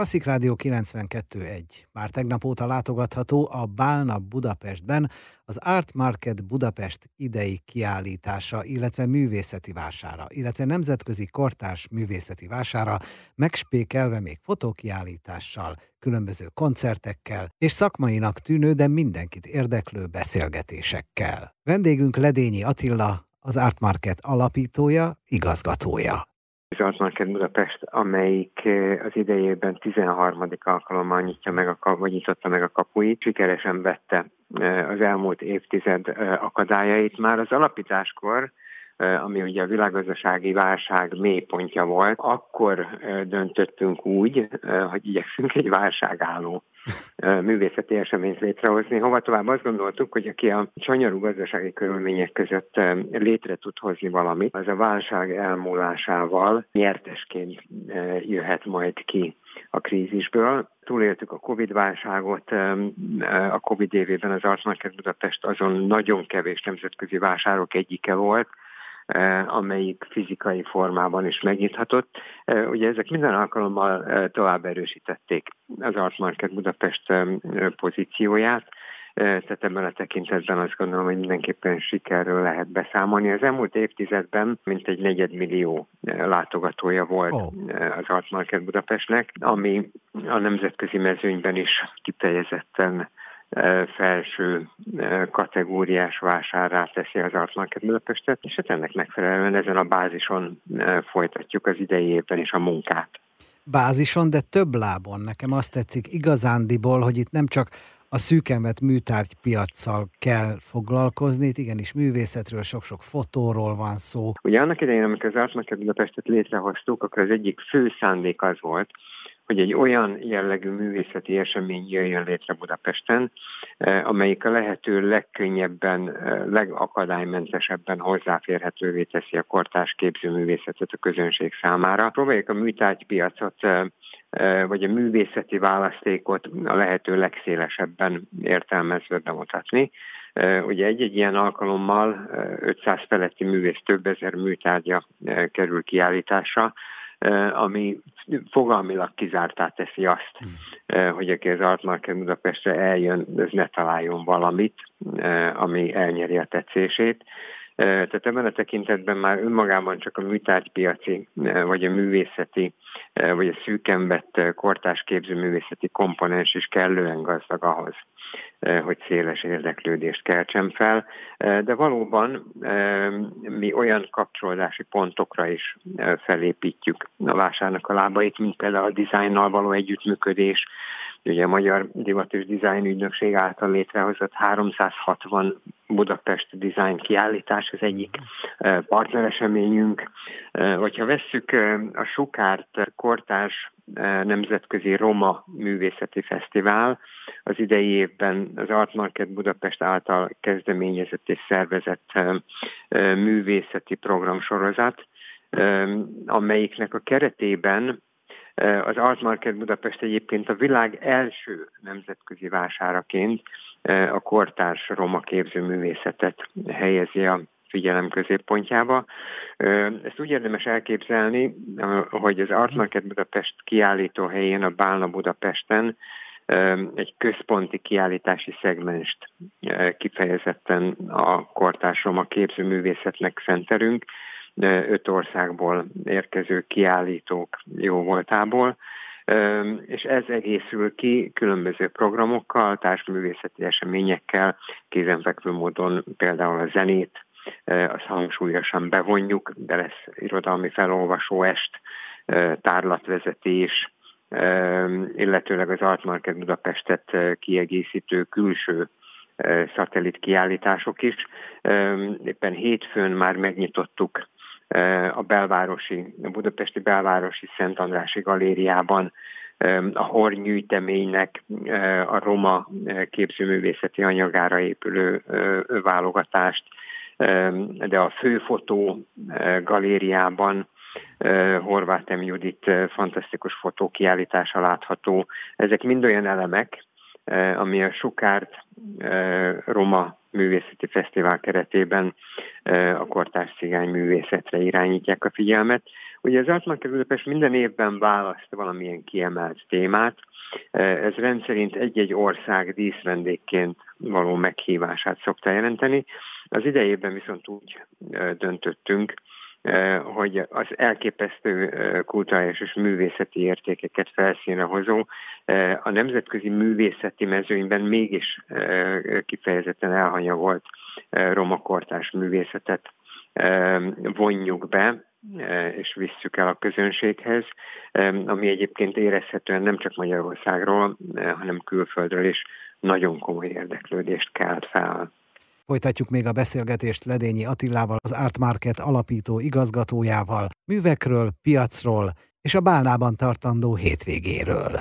Klasszik Rádió 92.1. Már tegnap óta látogatható a Bálna Budapestben az Art Market Budapest idei kiállítása, illetve művészeti vására, illetve nemzetközi kortárs művészeti vására, megspékelve még fotókiállítással, különböző koncertekkel és szakmainak tűnő, de mindenkit érdeklő beszélgetésekkel. Vendégünk Ledényi Attila, az Art Market alapítója, igazgatója Artmarket Budapest, amelyik eh, az idejében 13. alkalommal nyitja meg a, vagy nyitotta meg a kapuit, sikeresen vette eh, az elmúlt évtized eh, akadályait. Már az alapításkor ami ugye a világgazdasági válság mélypontja volt, akkor döntöttünk úgy, hogy igyekszünk egy válságálló művészeti eseményt létrehozni. Hova tovább azt gondoltuk, hogy aki a csanyarú gazdasági körülmények között létre tud hozni valamit, az a válság elmúlásával nyertesként jöhet majd ki a krízisből. Túléltük a Covid-válságot, a Covid évében az Arts Budapest azon nagyon kevés nemzetközi vásárok egyike volt, amelyik fizikai formában is megnyithatott. Eh, ugye ezek minden alkalommal eh, tovább erősítették az Art Market Budapest pozícióját, tehát ebben a tekintetben azt gondolom, hogy mindenképpen sikerről lehet beszámolni. Az elmúlt évtizedben mintegy negyedmillió látogatója volt oh. az Art Market Budapestnek, ami a nemzetközi mezőnyben is kifejezetten felső kategóriás vásárrá teszi az Art Market Budapestet, és hát ennek megfelelően ezen a bázison folytatjuk az idei évben is a munkát. Bázison, de több lábon. Nekem azt tetszik igazándiból, hogy itt nem csak a szűkenvet műtárgypiacsal kell foglalkozni, itt igenis művészetről, sok-sok fotóról van szó. Ugye annak idején, amikor az Art Market Budapestet létrehoztuk, akkor az egyik fő szándék az volt, hogy egy olyan jellegű művészeti esemény jöjjön létre Budapesten, eh, amelyik a lehető legkönnyebben, eh, legakadálymentesebben hozzáférhetővé teszi a kortárs képzőművészetet a közönség számára. Próbáljuk a műtárgypiacot eh, vagy a művészeti választékot a lehető legszélesebben értelmezve bemutatni. Ugye egy-egy ilyen alkalommal 500 feletti művész több ezer műtárgya kerül kiállításra, ami fogalmilag kizártá teszi azt, hmm. hogy aki az Art Market Budapestre eljön, ez ne találjon valamit, ami elnyeri a tetszését. Tehát ebben a tekintetben már önmagában csak a műtárgypiaci, vagy a művészeti, vagy a szűken vett kortás képzőművészeti komponens is kellően gazdag ahhoz, hogy széles érdeklődést keltsem fel. De valóban mi olyan kapcsolódási pontokra is felépítjük a vásárnak a lábait, mint például a dizájnnal való együttműködés, Ugye a Magyar Divat és Design Ügynökség által létrehozott 360 Budapest Design kiállítás az egyik partnereseményünk. Hogyha vesszük a Sukárt kortárs nemzetközi Roma Művészeti Fesztivál, az idei évben az Art Market Budapest által kezdeményezett és szervezett művészeti programsorozat, amelyiknek a keretében az Art Market Budapest egyébként a világ első nemzetközi vásáraként a kortárs roma képzőművészetet helyezi a figyelem középpontjába. Ezt úgy érdemes elképzelni, hogy az Art Market Budapest kiállító helyén a Bálna Budapesten egy központi kiállítási szegmenst kifejezetten a kortárs roma képzőművészetnek szenterünk, öt országból érkező kiállítók jó voltából, és ez egészül ki különböző programokkal, társművészeti eseményekkel, kézenfekvő módon például a zenét, azt hangsúlyosan bevonjuk, de lesz irodalmi felolvasó est, tárlatvezetés, illetőleg az Art Market Budapestet kiegészítő külső szatellit kiállítások is. Éppen hétfőn már megnyitottuk a belvárosi, a budapesti belvárosi Szent Andrási galériában a hornyűjteménynek a roma képzőművészeti anyagára épülő válogatást, de a főfotó galériában Horváth M. Judit fantasztikus fotókiállítása látható. Ezek mind olyan elemek, ami a Sukárt Roma Művészeti Fesztivál keretében a kortárs cigány művészetre irányítják a figyelmet. Ugye az Artmarket Budapest minden évben választ valamilyen kiemelt témát, ez rendszerint egy-egy ország díszvendékként való meghívását szokta jelenteni. Az idejében viszont úgy döntöttünk, hogy az elképesztő kulturális és művészeti értékeket felszínre hozó, a nemzetközi művészeti mezőnyben mégis kifejezetten elhanyagolt romakortás művészetet vonjuk be, és visszük el a közönséghez, ami egyébként érezhetően nem csak Magyarországról, hanem külföldről is nagyon komoly érdeklődést kelt fel. Folytatjuk még a beszélgetést Ledényi Attilával, az Art Market alapító igazgatójával, művekről, piacról és a Bálnában tartandó hétvégéről.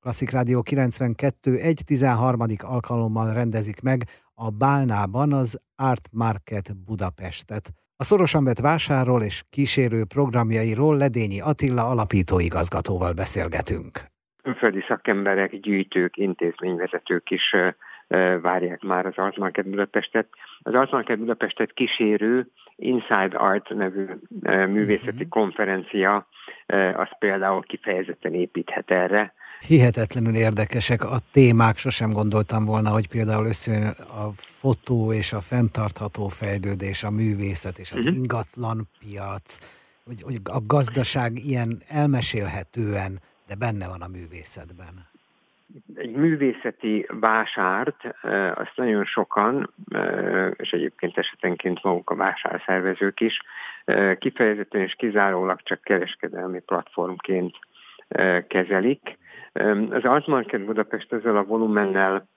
Klasszik Rádió 92 egy 13. alkalommal rendezik meg a Bálnában az Art Market Budapestet. A szorosan vett vásárról és kísérő programjairól Ledényi Attila alapító igazgatóval beszélgetünk. Külföldi szakemberek, gyűjtők, intézményvezetők is várják már az Art Market Budapestet. Az Art Market Budapestet kísérő Inside Art nevű művészeti uh-huh. konferencia, az például kifejezetten építhet erre. Hihetetlenül érdekesek a témák, sosem gondoltam volna, hogy például összejön a fotó és a fenntartható fejlődés, a művészet és az uh-huh. ingatlan piac, hogy, hogy a gazdaság ilyen elmesélhetően, de benne van a művészetben egy művészeti vásárt, azt nagyon sokan, és egyébként esetenként maguk a vásárszervezők is, kifejezetten és kizárólag csak kereskedelmi platformként kezelik. Az Art Market Budapest ezzel a volumennel,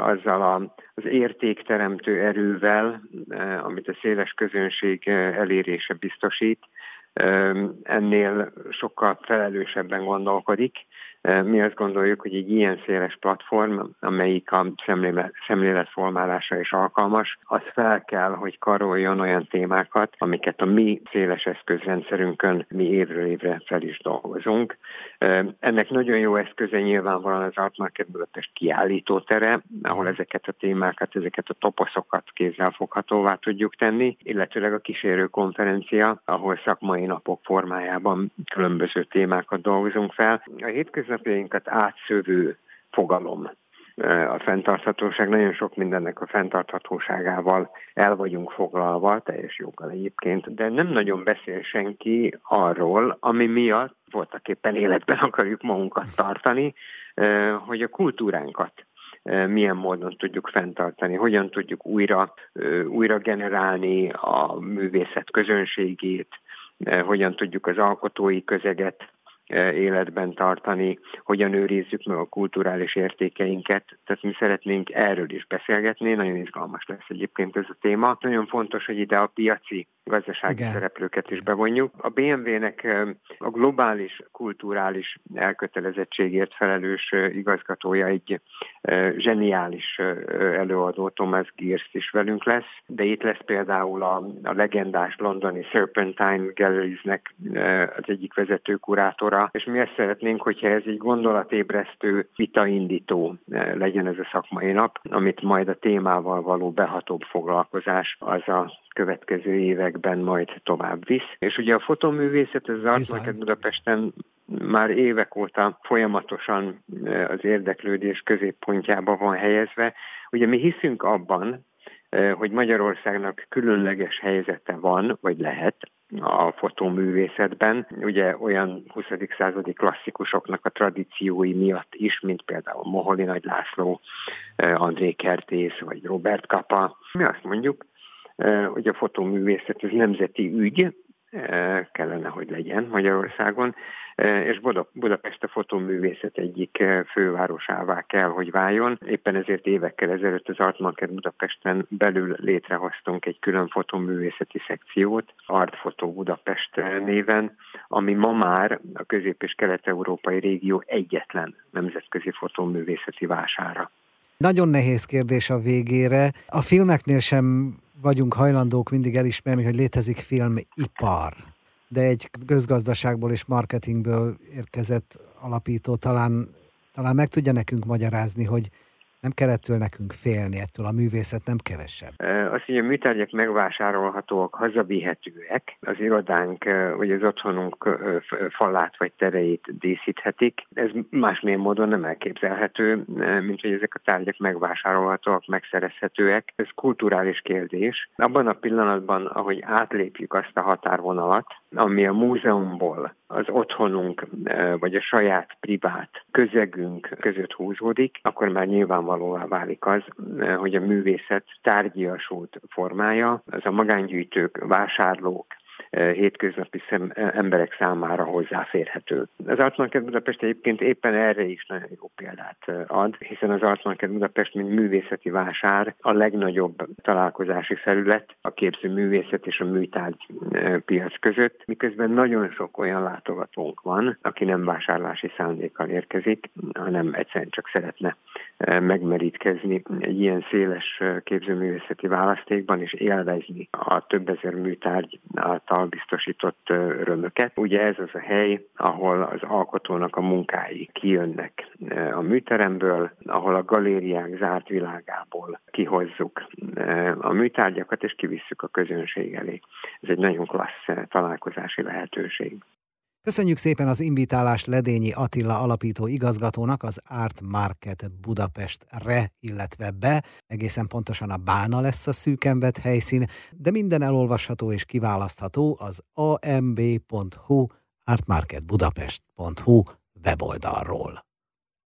azzal az értékteremtő erővel, amit a széles közönség elérése biztosít, ennél sokkal felelősebben gondolkodik, mi azt gondoljuk, hogy egy ilyen széles platform, amelyik a szemlélet, szemléletformálásra is alkalmas, az fel kell, hogy karoljon olyan témákat, amiket a mi széles eszközrendszerünkön mi évről évre fel is dolgozunk. Ennek nagyon jó eszköze nyilvánvalóan az Art Market Budapest kiállítótere, ahol ezeket a témákat, ezeket a toposzokat kézzelfoghatóvá tudjuk tenni, illetőleg a kísérő konferencia, ahol szakmai napok formájában különböző témákat dolgozunk fel. A hétköznapi hétköznapjainkat átszövő fogalom a fenntarthatóság. Nagyon sok mindennek a fenntarthatóságával el vagyunk foglalva, teljes joggal egyébként, de nem nagyon beszél senki arról, ami miatt voltak éppen életben akarjuk magunkat tartani, hogy a kultúránkat milyen módon tudjuk fenntartani, hogyan tudjuk újra, újra generálni a művészet közönségét, hogyan tudjuk az alkotói közeget életben tartani, hogyan őrizzük meg a kulturális értékeinket. Tehát mi szeretnénk erről is beszélgetni, nagyon izgalmas lesz egyébként ez a téma. Nagyon fontos, hogy ide a piaci gazdasági Igen. szereplőket is bevonjuk. A BMW-nek a globális kulturális elkötelezettségért felelős igazgatója egy zseniális előadó, Thomas Gears is velünk lesz, de itt lesz például a, a legendás londoni Serpentine Galleries-nek az egyik vezető kurátora, és mi ezt szeretnénk, hogyha ez egy gondolatébresztő, vitaindító legyen ez a szakmai nap, amit majd a témával való behatóbb foglalkozás az a következő években majd tovább visz. És ugye a fotoművészet, az Art Budapesten már évek óta folyamatosan eh, az érdeklődés középpontjába van helyezve. Ugye mi hiszünk abban, eh, hogy Magyarországnak különleges helyzete van, vagy lehet a fotóművészetben, ugye olyan 20. századi klasszikusoknak a tradíciói miatt is, mint például Moholi Nagy László, André Kertész vagy Robert Kapa. Mi azt mondjuk, hogy a fotóművészet ez nemzeti ügy, kellene, hogy legyen Magyarországon, és Budapest a fotóművészet egyik fővárosává kell, hogy váljon. Éppen ezért évekkel ezelőtt az Art Market Budapesten belül létrehoztunk egy külön fotóművészeti szekciót, Art Photo Budapest néven, ami ma már a közép- és kelet-európai régió egyetlen nemzetközi fotóművészeti vására. Nagyon nehéz kérdés a végére. A filmeknél sem vagyunk hajlandók mindig elismerni, hogy létezik filmipar, de egy közgazdaságból és marketingből érkezett alapító talán, talán meg tudja nekünk magyarázni, hogy Nem kellettől nekünk félni, ettől a művészet nem kevesebb. Az, hogy a műtárgyak megvásárolhatóak, hazavihetőek, az irodánk vagy az otthonunk falát vagy tereit díszíthetik, ez másmilyen módon nem elképzelhető, mint hogy ezek a tárgyak megvásárolhatóak, megszerezhetőek. Ez kulturális kérdés. Abban a pillanatban, ahogy átlépjük azt a határvonalat, ami a múzeumból az otthonunk, vagy a saját privát közegünk között húzódik, akkor már nyilvánvalóvá válik az, hogy a művészet tárgyiasult formája, az a magángyűjtők, vásárlók, hétköznapi szem, emberek számára hozzáférhető. Az Artmarket Budapest egyébként éppen erre is nagyon jó példát ad, hiszen az Artmarket Budapest, mint művészeti vásár, a legnagyobb találkozási felület a képző művészet és a műtárgy piac között, miközben nagyon sok olyan látogatónk van, aki nem vásárlási szándékkal érkezik, hanem egyszerűen csak szeretne megmerítkezni egy ilyen széles képzőművészeti választékban, és élvezni a több ezer műtárgy által biztosított örömöket. Ugye ez az a hely, ahol az alkotónak a munkái kijönnek a műteremből, ahol a galériák zárt világából kihozzuk a műtárgyakat, és kivisszük a közönség elé. Ez egy nagyon klassz találkozási lehetőség. Köszönjük szépen az invitálást Ledényi Attila alapító igazgatónak az Art Market Budapestre, illetve be. Egészen pontosan a Bálna lesz a szűkenvet helyszín, de minden elolvasható és kiválasztható az amb.hu artmarketbudapest.hu weboldalról.